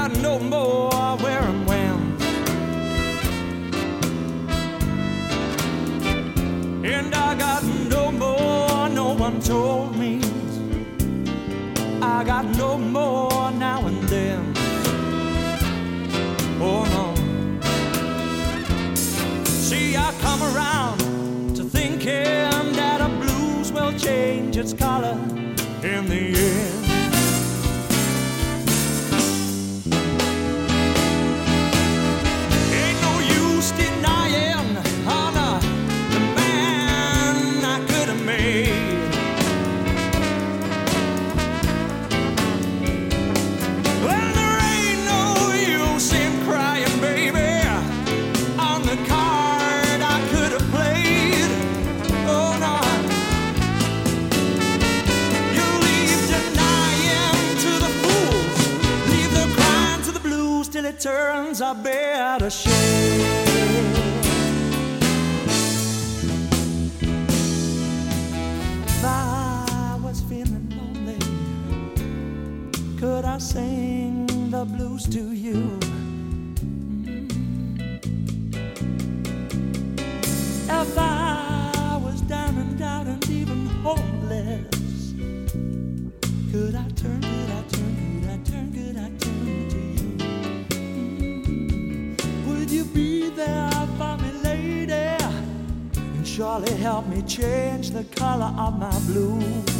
out no more where I'm wound. And I got no more, no one told me. returns I bear to. If I was feeling lonely, could I sing the blues to you? Surely help me change the color of my blue.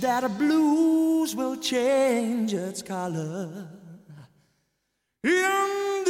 that a blues will change its color. In